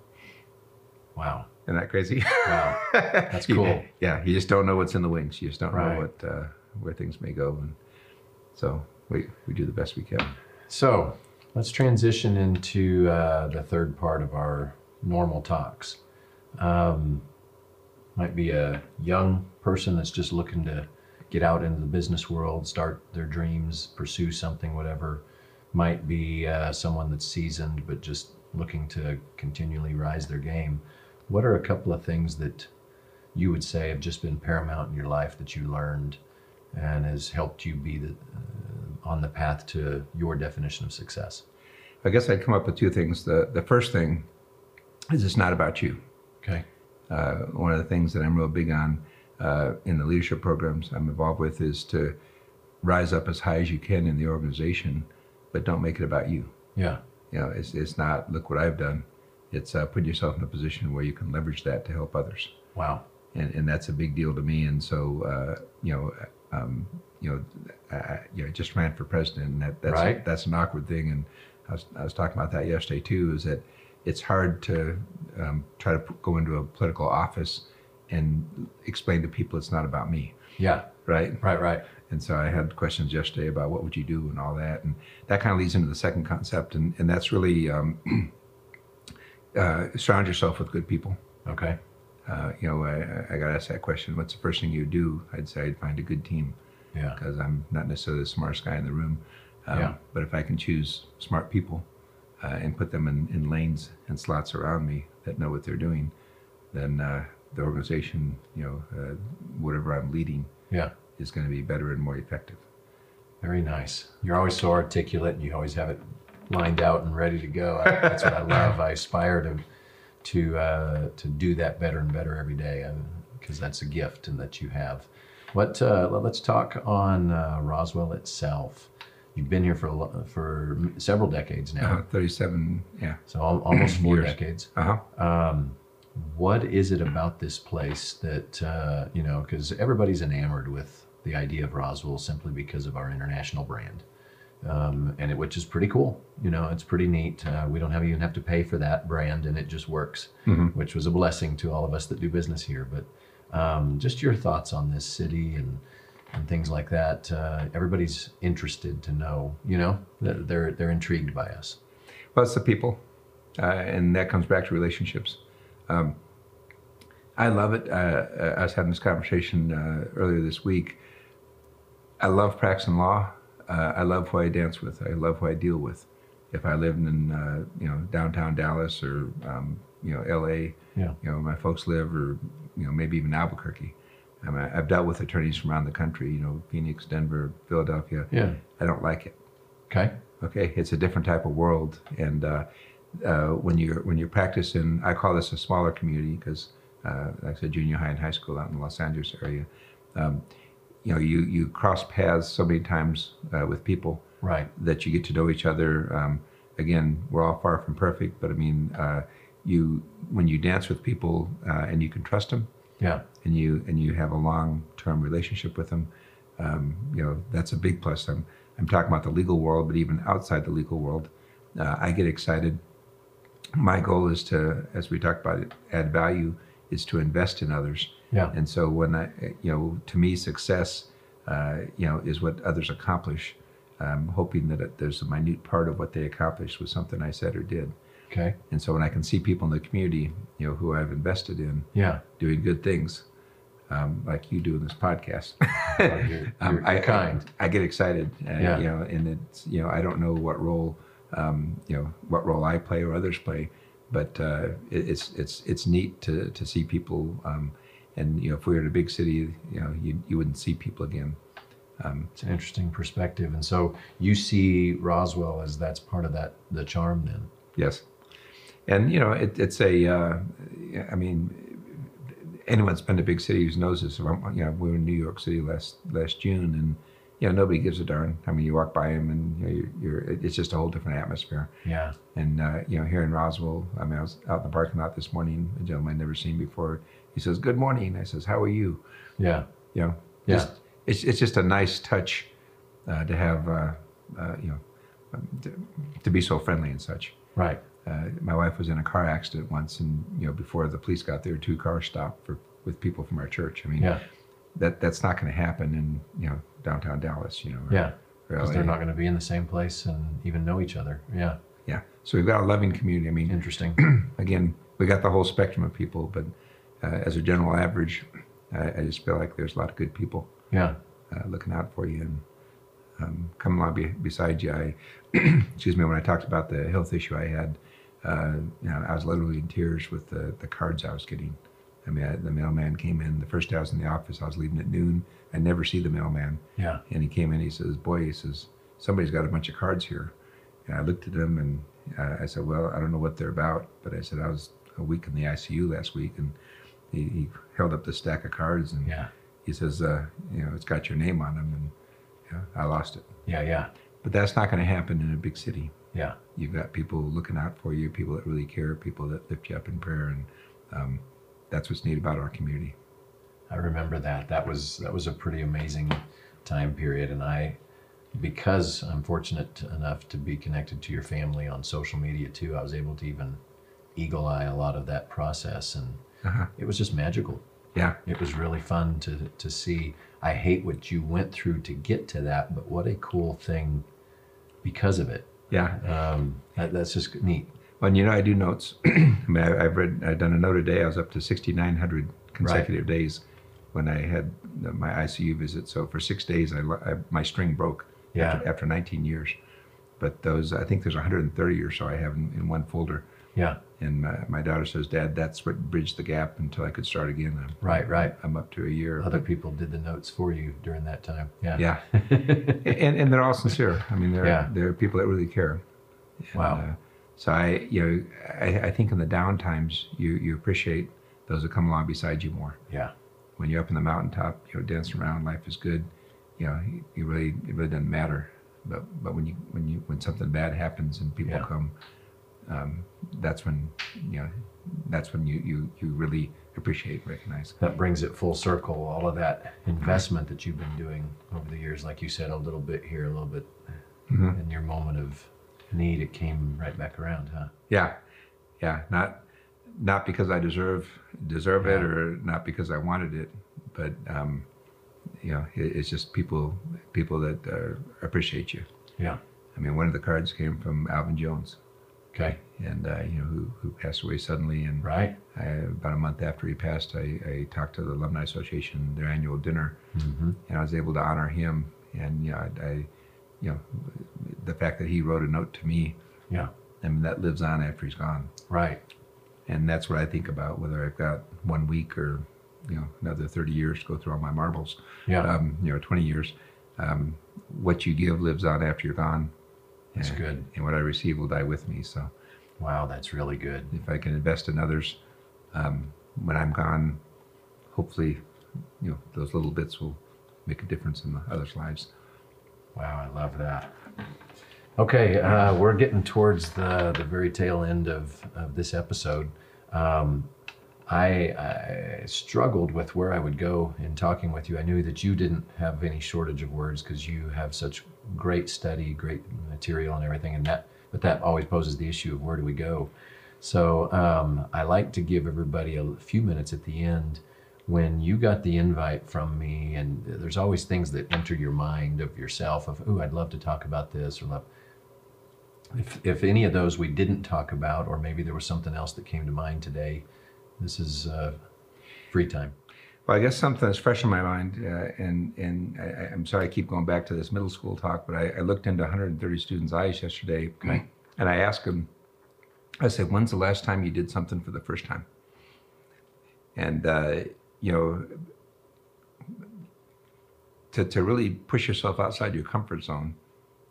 Wow. Isn't that crazy? Wow. That's *laughs* cool. yeah, you just don't know what's in the wings. You just don't Right. know what uh, where things may go, and so we we do the best we can. So let's transition into uh, the third part of our normal talks. Um, might be a young person that's just looking to get out into the business world, start their dreams, pursue something, whatever. Might be uh, someone that's seasoned but just looking to continually rise their game. What are a couple of things that you would say have just been paramount in your life that you learned and has helped you be the, uh, on the path to your definition of success? I guess I'd come up with two things. The the first thing is it's not about you. Okay. Uh, one of the things that I'm real big on uh, in the leadership programs I'm involved with is to rise up as high as you can in the organization, but don't make it about you. Yeah. You know, it's it's not look what I've done. It's uh, put yourself in a position where you can leverage that to help others. Wow. and, and that's a big deal to me. And so, uh, you know, um, you know, I, you know, just ran for president, and that, that's Right. that's an awkward thing. And I was, I was talking about that yesterday too. Is that it's hard to um, try to go into a political office and explain to people it's not about me, Yeah. right? Right. Right. And so I had questions yesterday about what would you do and all that, and that kind of leads into the second concept, and and that's really um, *clears throat* uh, surround yourself with good people Okay. uh, you know, I, I got asked that question. What's the first thing you do? I'd say I'd find a good team Yeah. because I'm not necessarily the smartest guy in the room. Um, Yeah. But if I can choose smart people uh, and put them in, in lanes and slots around me that know what they're doing, then uh, the organization, you know, uh, whatever I'm leading, Yeah. is going to be better and more effective. Very nice. You're always so articulate, and you always have it lined out and ready to go. I, that's what I *laughs* love. I aspire to to uh, to do that better and better every day, because that's a gift and that you have. What? Uh, let- let's talk on uh, Roswell itself. You've been here for for several decades now, Uh, 37, yeah. so al- almost four Years. decades. Uh huh. Um, what is it about this place that uh, you know? Because everybody's enamored with the idea of Roswell simply because of our international brand, um, and it, which is pretty cool. You know, it's pretty neat. Uh, we don't have even have to pay for that brand, and it just works, Mhm. which was a blessing to all of us that do business here. But um, just your thoughts on this city and and things like that. Uh, everybody's interested to know. You know, They're- they're they're intrigued by us. Well, it's the people, uh, and that comes back to relationships. Um, I love it. Uh, uh, I was having this conversation uh, earlier this week. I love practicing law. Uh, I love who I dance with. I love who I deal with. If I lived in uh, you know downtown Dallas or um, you know L.A., Yeah. you know my folks live, or you know maybe even Albuquerque. I mean, I've dealt with attorneys from around the country. You know, Phoenix, Denver, Philadelphia. Yeah. I don't like it. Okay. Okay, it's a different type of world, and uh, uh, when you're when you're practicing, I call this a smaller community because, uh, like I said, junior high and high school out in the Los Angeles area. Um, you know, you you cross paths so many times uh, with people Right. that you get to know each other. Um, again, we're all far from perfect, but I mean, uh, you when you dance with people uh, and you can trust them, Yeah. and you and you have a long term relationship with them, um, you know that's a big plus. I'm I'm talking about the legal world, but even outside the legal world, uh, I get excited. My goal is to, as we talked about it, add value is to invest in others. Yeah. And so when I, you know, to me, success, uh, you know, is what others accomplish. I'm hoping that it, there's a minute part of what they accomplished was something I said or did. Okay. And so when I can see people in the community, you know, who I've invested in, Yeah. doing good things, um, like you do in this podcast. *laughs* You're- Um, you're- *laughs* you're kind. I, get excited, uh, Yeah. you know, and it's you know I don't know what role, um, you know, what role I play or others play, but uh, it, it's it's it's neat to to see people, um, and you know, if we were in a big city, you know, you you wouldn't see people again. Um, It's an interesting perspective. And so you see Roswell as that's part of that the charm then. Yes, and you know it, it's a. Uh, I mean, anyone that's been to big city cities knows this. You know, we were in New York City last last June, and you know nobody gives a darn. I mean, you walk by them, and you know, you're, you're it's just a whole different atmosphere. Yeah. And uh, you know, here in Roswell, I mean, I was out in the parking lot this morning. A gentleman I'd never seen before. He says, "Good morning." I says, "How are you?" Yeah. You know, Yeah. just, it's it's just a nice touch uh, to have. Uh, uh, you know, um, to, to be so friendly and such. Right. Uh, my wife was in a car accident once, and you know, before the police got there, two cars stopped for with people from our church. I mean, Yeah. that that's not going to happen in you know downtown Dallas. You know, or- Yeah. Because they're not going to be in the same place and even know each other. Yeah. Yeah, so we've got a loving community. I mean, Interesting. *clears throat* again, we got the whole spectrum of people, but as a general average, I, I just feel like there's a lot of good people Yeah. uh, looking out for you and um, coming along be, beside you. I, *clears throat* excuse me, when I talked about the health issue I had, uh, you know, I was literally in tears with the, the cards I was getting. I mean, I, the mailman came in. The first day I was in the office, I was leaving at noon. I never see the mailman, Yeah. and he came in. He says, "Boy," he says, "somebody's got a bunch of cards here." And I looked at him and uh, I said, "Well, I don't know what they're about," but I said I was a week in the ICU last week, and he, he held up the stack of cards and Yeah. he says, uh, you know, it's got your name on them, and yeah, I lost it. Yeah. Yeah. But that's not going to happen in a big city. Yeah. You've got people looking out for you, people that really care, people that lift you up in prayer, and um, that's what's neat about our community. I remember that. That was that was a pretty amazing time period, and I, because I'm fortunate enough to be connected to your family on social media too, I was able to even eagle eye a lot of that process, and Uh-huh. it was just magical. Yeah, It was really fun to to see. I hate what you went through to get to that, but what a cool thing because of it. yeah. Um, that, that's just neat. Well, and you know, I do notes. *clears throat* I mean, I, I've read, I've done a note a day. I was up to 6,900 consecutive days when I had my ICU visit. So for six days, I, I my string broke Yeah. after, after 19 years. But those, I think there's 130 or so I have in, in one folder. Yeah. And my, my daughter says, Dad, that's what bridged the gap until I could start again. I'm, Right. Right. I'm up to a year. Other people did the notes for you during that time. Yeah. Yeah. *laughs* and, and they're all sincere. I mean, they're, Yeah. they're people that really care. And, Wow. uh, so I, you know, I, I think in the down times, you, you appreciate those that come along beside you more. Yeah. When you're up in the mountaintop, you know, dancing around, life is good. You know, you, you really, it really doesn't matter. But, but when you, when you, when something bad happens and people Yeah. come, um, that's when, you know, that's when you, you, you really appreciate, and recognize. that brings it full circle. All of that investment that you've been doing over the years, like you said, a little bit here, a little bit Mhm. in your moment of need, it came right back around, huh? Yeah, yeah. Not not because I deserve deserve it or not because I wanted it, but um, you know, it, it's just people people that uh, appreciate you. Yeah. I mean, one of the cards came from Alvin Jones, Okay. and uh, you know, who who passed away suddenly. And Right. I, about a month after he passed, I, I talked to the Alumni Association their annual dinner, Mm-hmm. and I was able to honor him. And you know, I, I you know, the fact that he wrote a note to me, Yeah. I mean, that lives on after he's gone. Right. and that's what I think about whether I've got one week or you know another 30 years to go through all my marbles Yeah. um, you know 20 years um, what you give lives on after you're gone That's and, good. and what I receive will die with me so Wow. That's really good. if I can invest in others um, when I'm gone hopefully you know those little bits will make a difference in the others lives Wow. I love that. Okay. Uh, we're getting towards the, the very tail end of, of this episode. Um, I, I struggled with where I would go in talking with you. I knew that you didn't have any shortage of words because you have such great study, great material, and everything. And that, but that always poses the issue of where do we go. So um, I like to give everybody a few minutes at the end when you got the invite from me, and there's always things that enter your mind of yourself of, oh, I'd love to talk about this, or love. If, if any of those we didn't talk about, or maybe there was something else that came to mind today, this is uh, free time. Well, I guess something that's fresh in my mind, uh, and and I, I'm sorry I keep going back to this middle school talk, but I, I looked into 130 students' eyes yesterday, Okay. and I asked them, I said, "When's the last time you did something for the first time?" And uh, you know, to to really push yourself outside your comfort zone,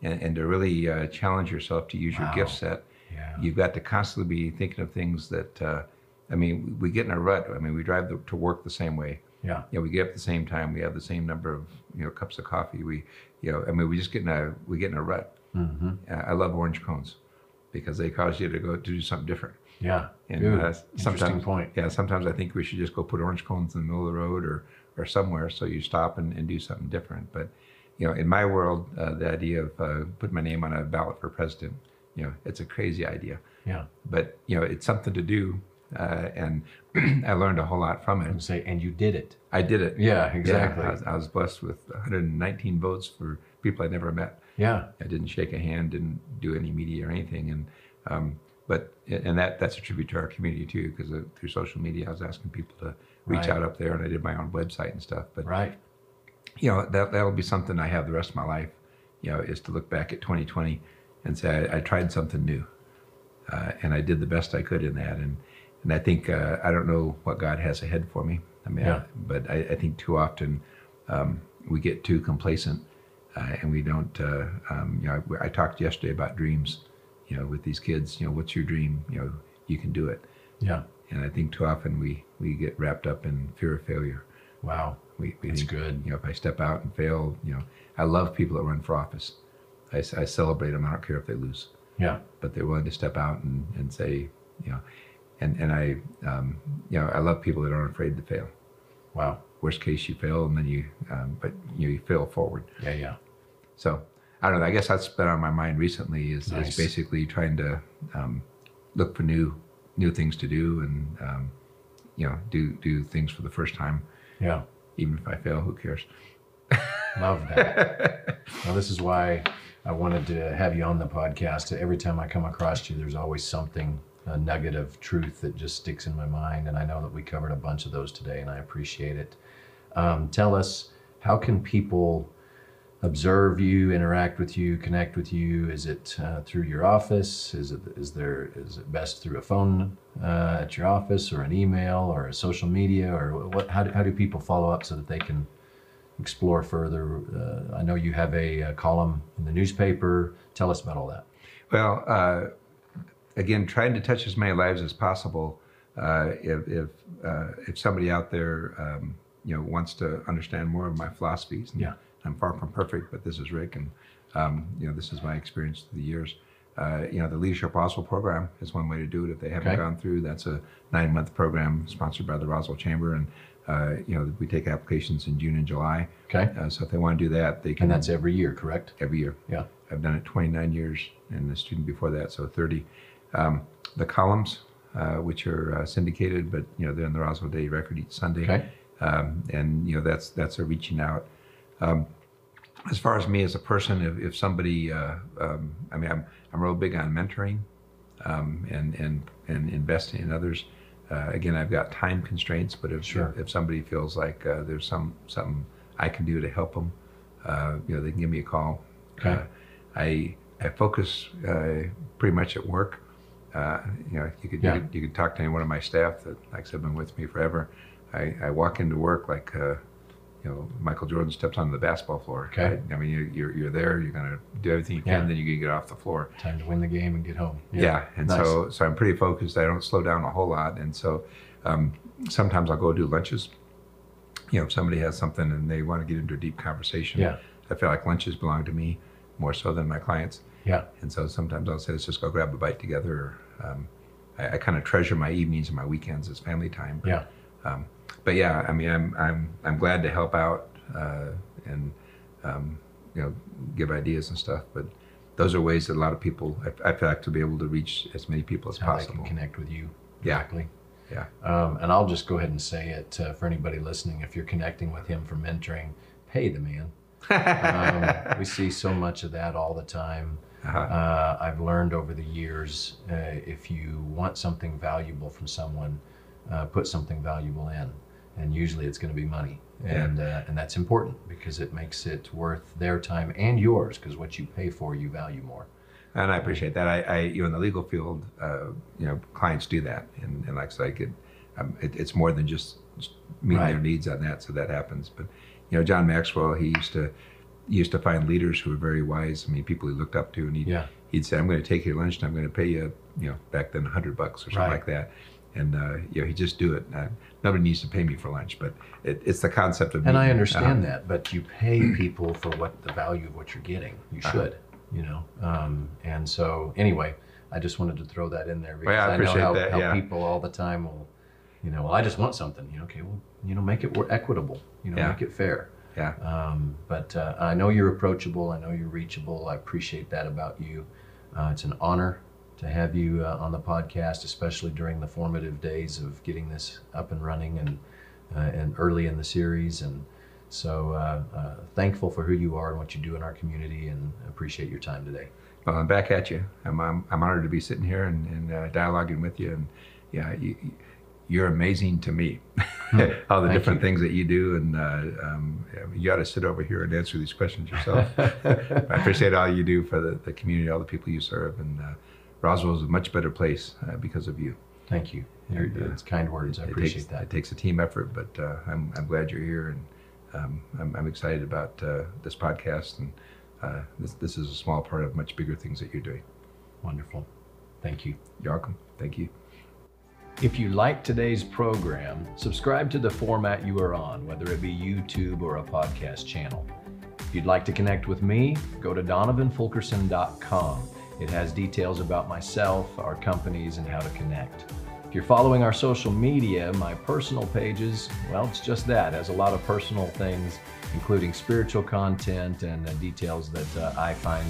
and, and to really uh, challenge yourself to use Wow. your gift set, Yeah. you've got to constantly be thinking of things that uh, I mean, we get in a rut. I mean, we drive the, to work the same way. Yeah. You know, we get up at the same time. We have the same number of you know cups of coffee. We, you know, I mean, we just get in a we get in a rut. Mm-hmm. Uh, I love orange cones because they cause you to go to do something different. Yeah. And uh, Interesting sometimes, point. yeah, sometimes I think we should just go put orange cones in the middle of the road or or somewhere so you stop and, and do something different. But you know, in my world, uh, the idea of uh, putting my name on a ballot for president, you know, it's a crazy idea. Yeah. But you know, it's something to do, uh, and *clears throat* I learned a whole lot from it. And say, and you did it. I did it. Yeah, exactly. I, was, I was blessed with 119 votes for people I'd never met. Yeah. I didn't shake a hand, didn't do any media or anything, and um, but and that that's a tribute to our community too, because uh, through social media, I was asking people to reach Right. out up there, and I did my own website and stuff. But Right. you know that that'll be something I have the rest of my life. You know, is to look back at 2020 and say I, I tried something new, uh, and I did the best I could in that. And and I think uh, I don't know what God has ahead for me. I mean, Yeah. I, but I, I think too often um, we get too complacent, uh, and we don't. Uh, um, you know, I, I talked yesterday about dreams. You know, with these kids, you know, what's your dream? You know, you can do it. Yeah. And I think too often we we get wrapped up in fear of failure. Wow. We, we That's think, good. You know, if I step out and fail, you know, I love people that run for office. I, I celebrate them. I don't care if they lose, Yeah. but they're willing to step out and, and say, you know, and and I, um, you know, I love people that aren't afraid to fail. Wow. Worst case, you fail, and then you, um, but you, know, you fail forward. Yeah. Yeah. So I don't know. I guess that's been on my mind recently. Is, Nice. is basically trying to um, look for new new things to do and um, you know do do things for the first time. Yeah. Even if I fail, who cares? Love that. *laughs* well, this is why I wanted to have you on the podcast. Every time I come across you, there's always something, a nugget of truth that just sticks in my mind. And I know that we covered a bunch of those today, and I appreciate it. Um, tell us, how can people observe you, interact with you, connect with you? Is it uh, through your office? Is it is there is it best through a phone uh, at your office, or an email, or a social media, or what? How do, how do people follow up so that they can explore further? Uh, I know you have a, uh column in the newspaper. Tell us about all that. Well, uh, again, trying to touch as many lives as possible. Uh, if if, uh, if somebody out there, um, you know, wants to understand more of my philosophies, and Yeah. I'm far from perfect, but this is Rick, and um, you know, this is my experience through the years. Uh, you know, the Leadership Roswell program is one way to do it. If they haven't Okay. gone through, that's a nine-month program sponsored by the Roswell Chamber, and uh, you know, we take applications in June and July. Okay, Uh, so if they want to do that, they can. and that's every year, correct? every year. Yeah. I've done it 29 years, and the student before that, so 30. Um, the columns, uh, which are uh, syndicated, but you know they're in the Roswell Daily Record each Sunday, Okay. um, and you know that's that's a reaching out. Um, as far as me as a person, if, if somebody, uh, um, I mean, I'm I'm real big on mentoring, um, and and and investing in others. Uh, again, I've got time constraints, but if Sure. if, somebody feels like uh, there's some something I can do to help them, uh, you know, they can give me a call. Okay. Uh, I I focus uh, pretty much at work. Uh, you know, you could, Yeah. you could you could talk to any one of my staff that, like I said, been with me forever. I, I walk into work like, uh, you know, Michael Jordan steps onto the basketball floor. Okay. right? I mean, you, you're you're there. You're gonna do everything you can. Yeah. Then you can get off the floor. Time to win the game and get home. Yeah, and Nice. so so I'm pretty focused. I don't slow down a whole lot, and so um, sometimes I'll go do lunches. You know, if somebody has something and they want to get into a deep conversation, Yeah. I feel like lunches belong to me more so than my clients. Yeah. And so sometimes I'll say, let's just go grab a bite together. Um, I, I kind of treasure my evenings and my weekends as family time. But, Yeah. Um, but yeah, I mean, I'm I'm I'm glad to help out uh, and um, you know give ideas and stuff. But those are ways that a lot of people I, I feel like to be able to reach as many people as How possible. can connect with you Yeah. Yeah. Um, and I'll just go ahead and say it uh, for anybody listening. If you're connecting with him for mentoring, pay the man. *laughs* Um, we see so much of that all the time. Uh-huh. Uh, I've learned over the years uh, if you want something valuable from someone, uh, put something valuable in, and usually it's going to be money, Yeah. and uh, and that's important because it makes it worth their time and yours because what you pay for you value more. And I appreciate that. I, I you know, in the legal field, uh, you know, clients do that, and, and like I said, I could, um, it, it's more than just meeting their needs on that, so that happens. But you know, John Maxwell, he used to he used to find leaders who were very wise. I mean, people he looked up to, and he Yeah. he'd say, "I'm going to take you to lunch, and I'm going to pay you, you know, back then, hundred bucks or something Right. like that." and uh, you know, he just do it. Uh, nobody needs to pay me for lunch, but it, it's the concept of. And I understand Uh, that, but you pay *clears throat* people for what the value of what you're getting. You Uh-huh. should, you know. Um, and so, anyway, I just wanted to throw that in there because Well, yeah, I I, know how, that, how yeah. people all the time will, you know, well, I just want something. You know, okay, well, you know, make it equitable. You know, make it fair. Yeah. Um, but uh, I know you're approachable. I know you're reachable. I appreciate that about you. Uh, it's an honor to have you uh, on the podcast, especially during the formative days of getting this up and running and uh, and early in the series. And so uh, uh, thankful for who you are and what you do in our community, and appreciate your time today. Well, I'm back at you. I'm I'm, I'm honored to be sitting here and, and uh, dialoguing with you. And yeah, you, you're amazing to me. *laughs* All the Hmm. Thank different you. things that you do, and uh, um, you got to sit over here and answer these questions yourself. *laughs* I appreciate all you do for the, the community, all the people you serve, and uh, Roswell is a much better place uh, because of you. Thank you. And, uh, it's kind words. I appreciate takes, that. It takes a team effort, but uh, I'm, I'm glad you're here, and um, I'm, I'm excited about uh, this podcast, and uh, this, this is a small part of much bigger things that you're doing. Wonderful. Thank you. You're welcome. Thank you. If you like today's program, subscribe to the format you are on, whether it be YouTube or a podcast channel. If you'd like to connect with me, go to donovanfulkerson.com. It has details about myself, our companies, and how to connect. If you're following our social media, my personal pages, well, it's just that. It has a lot of personal things, including spiritual content and uh, details that uh, I find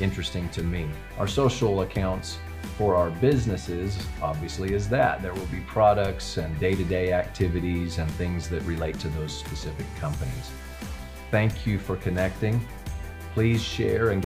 interesting to me. Our social accounts for our businesses, obviously, is that. There will be products and day to day activities and things that relate to those specific companies. Thank you for connecting. Please share and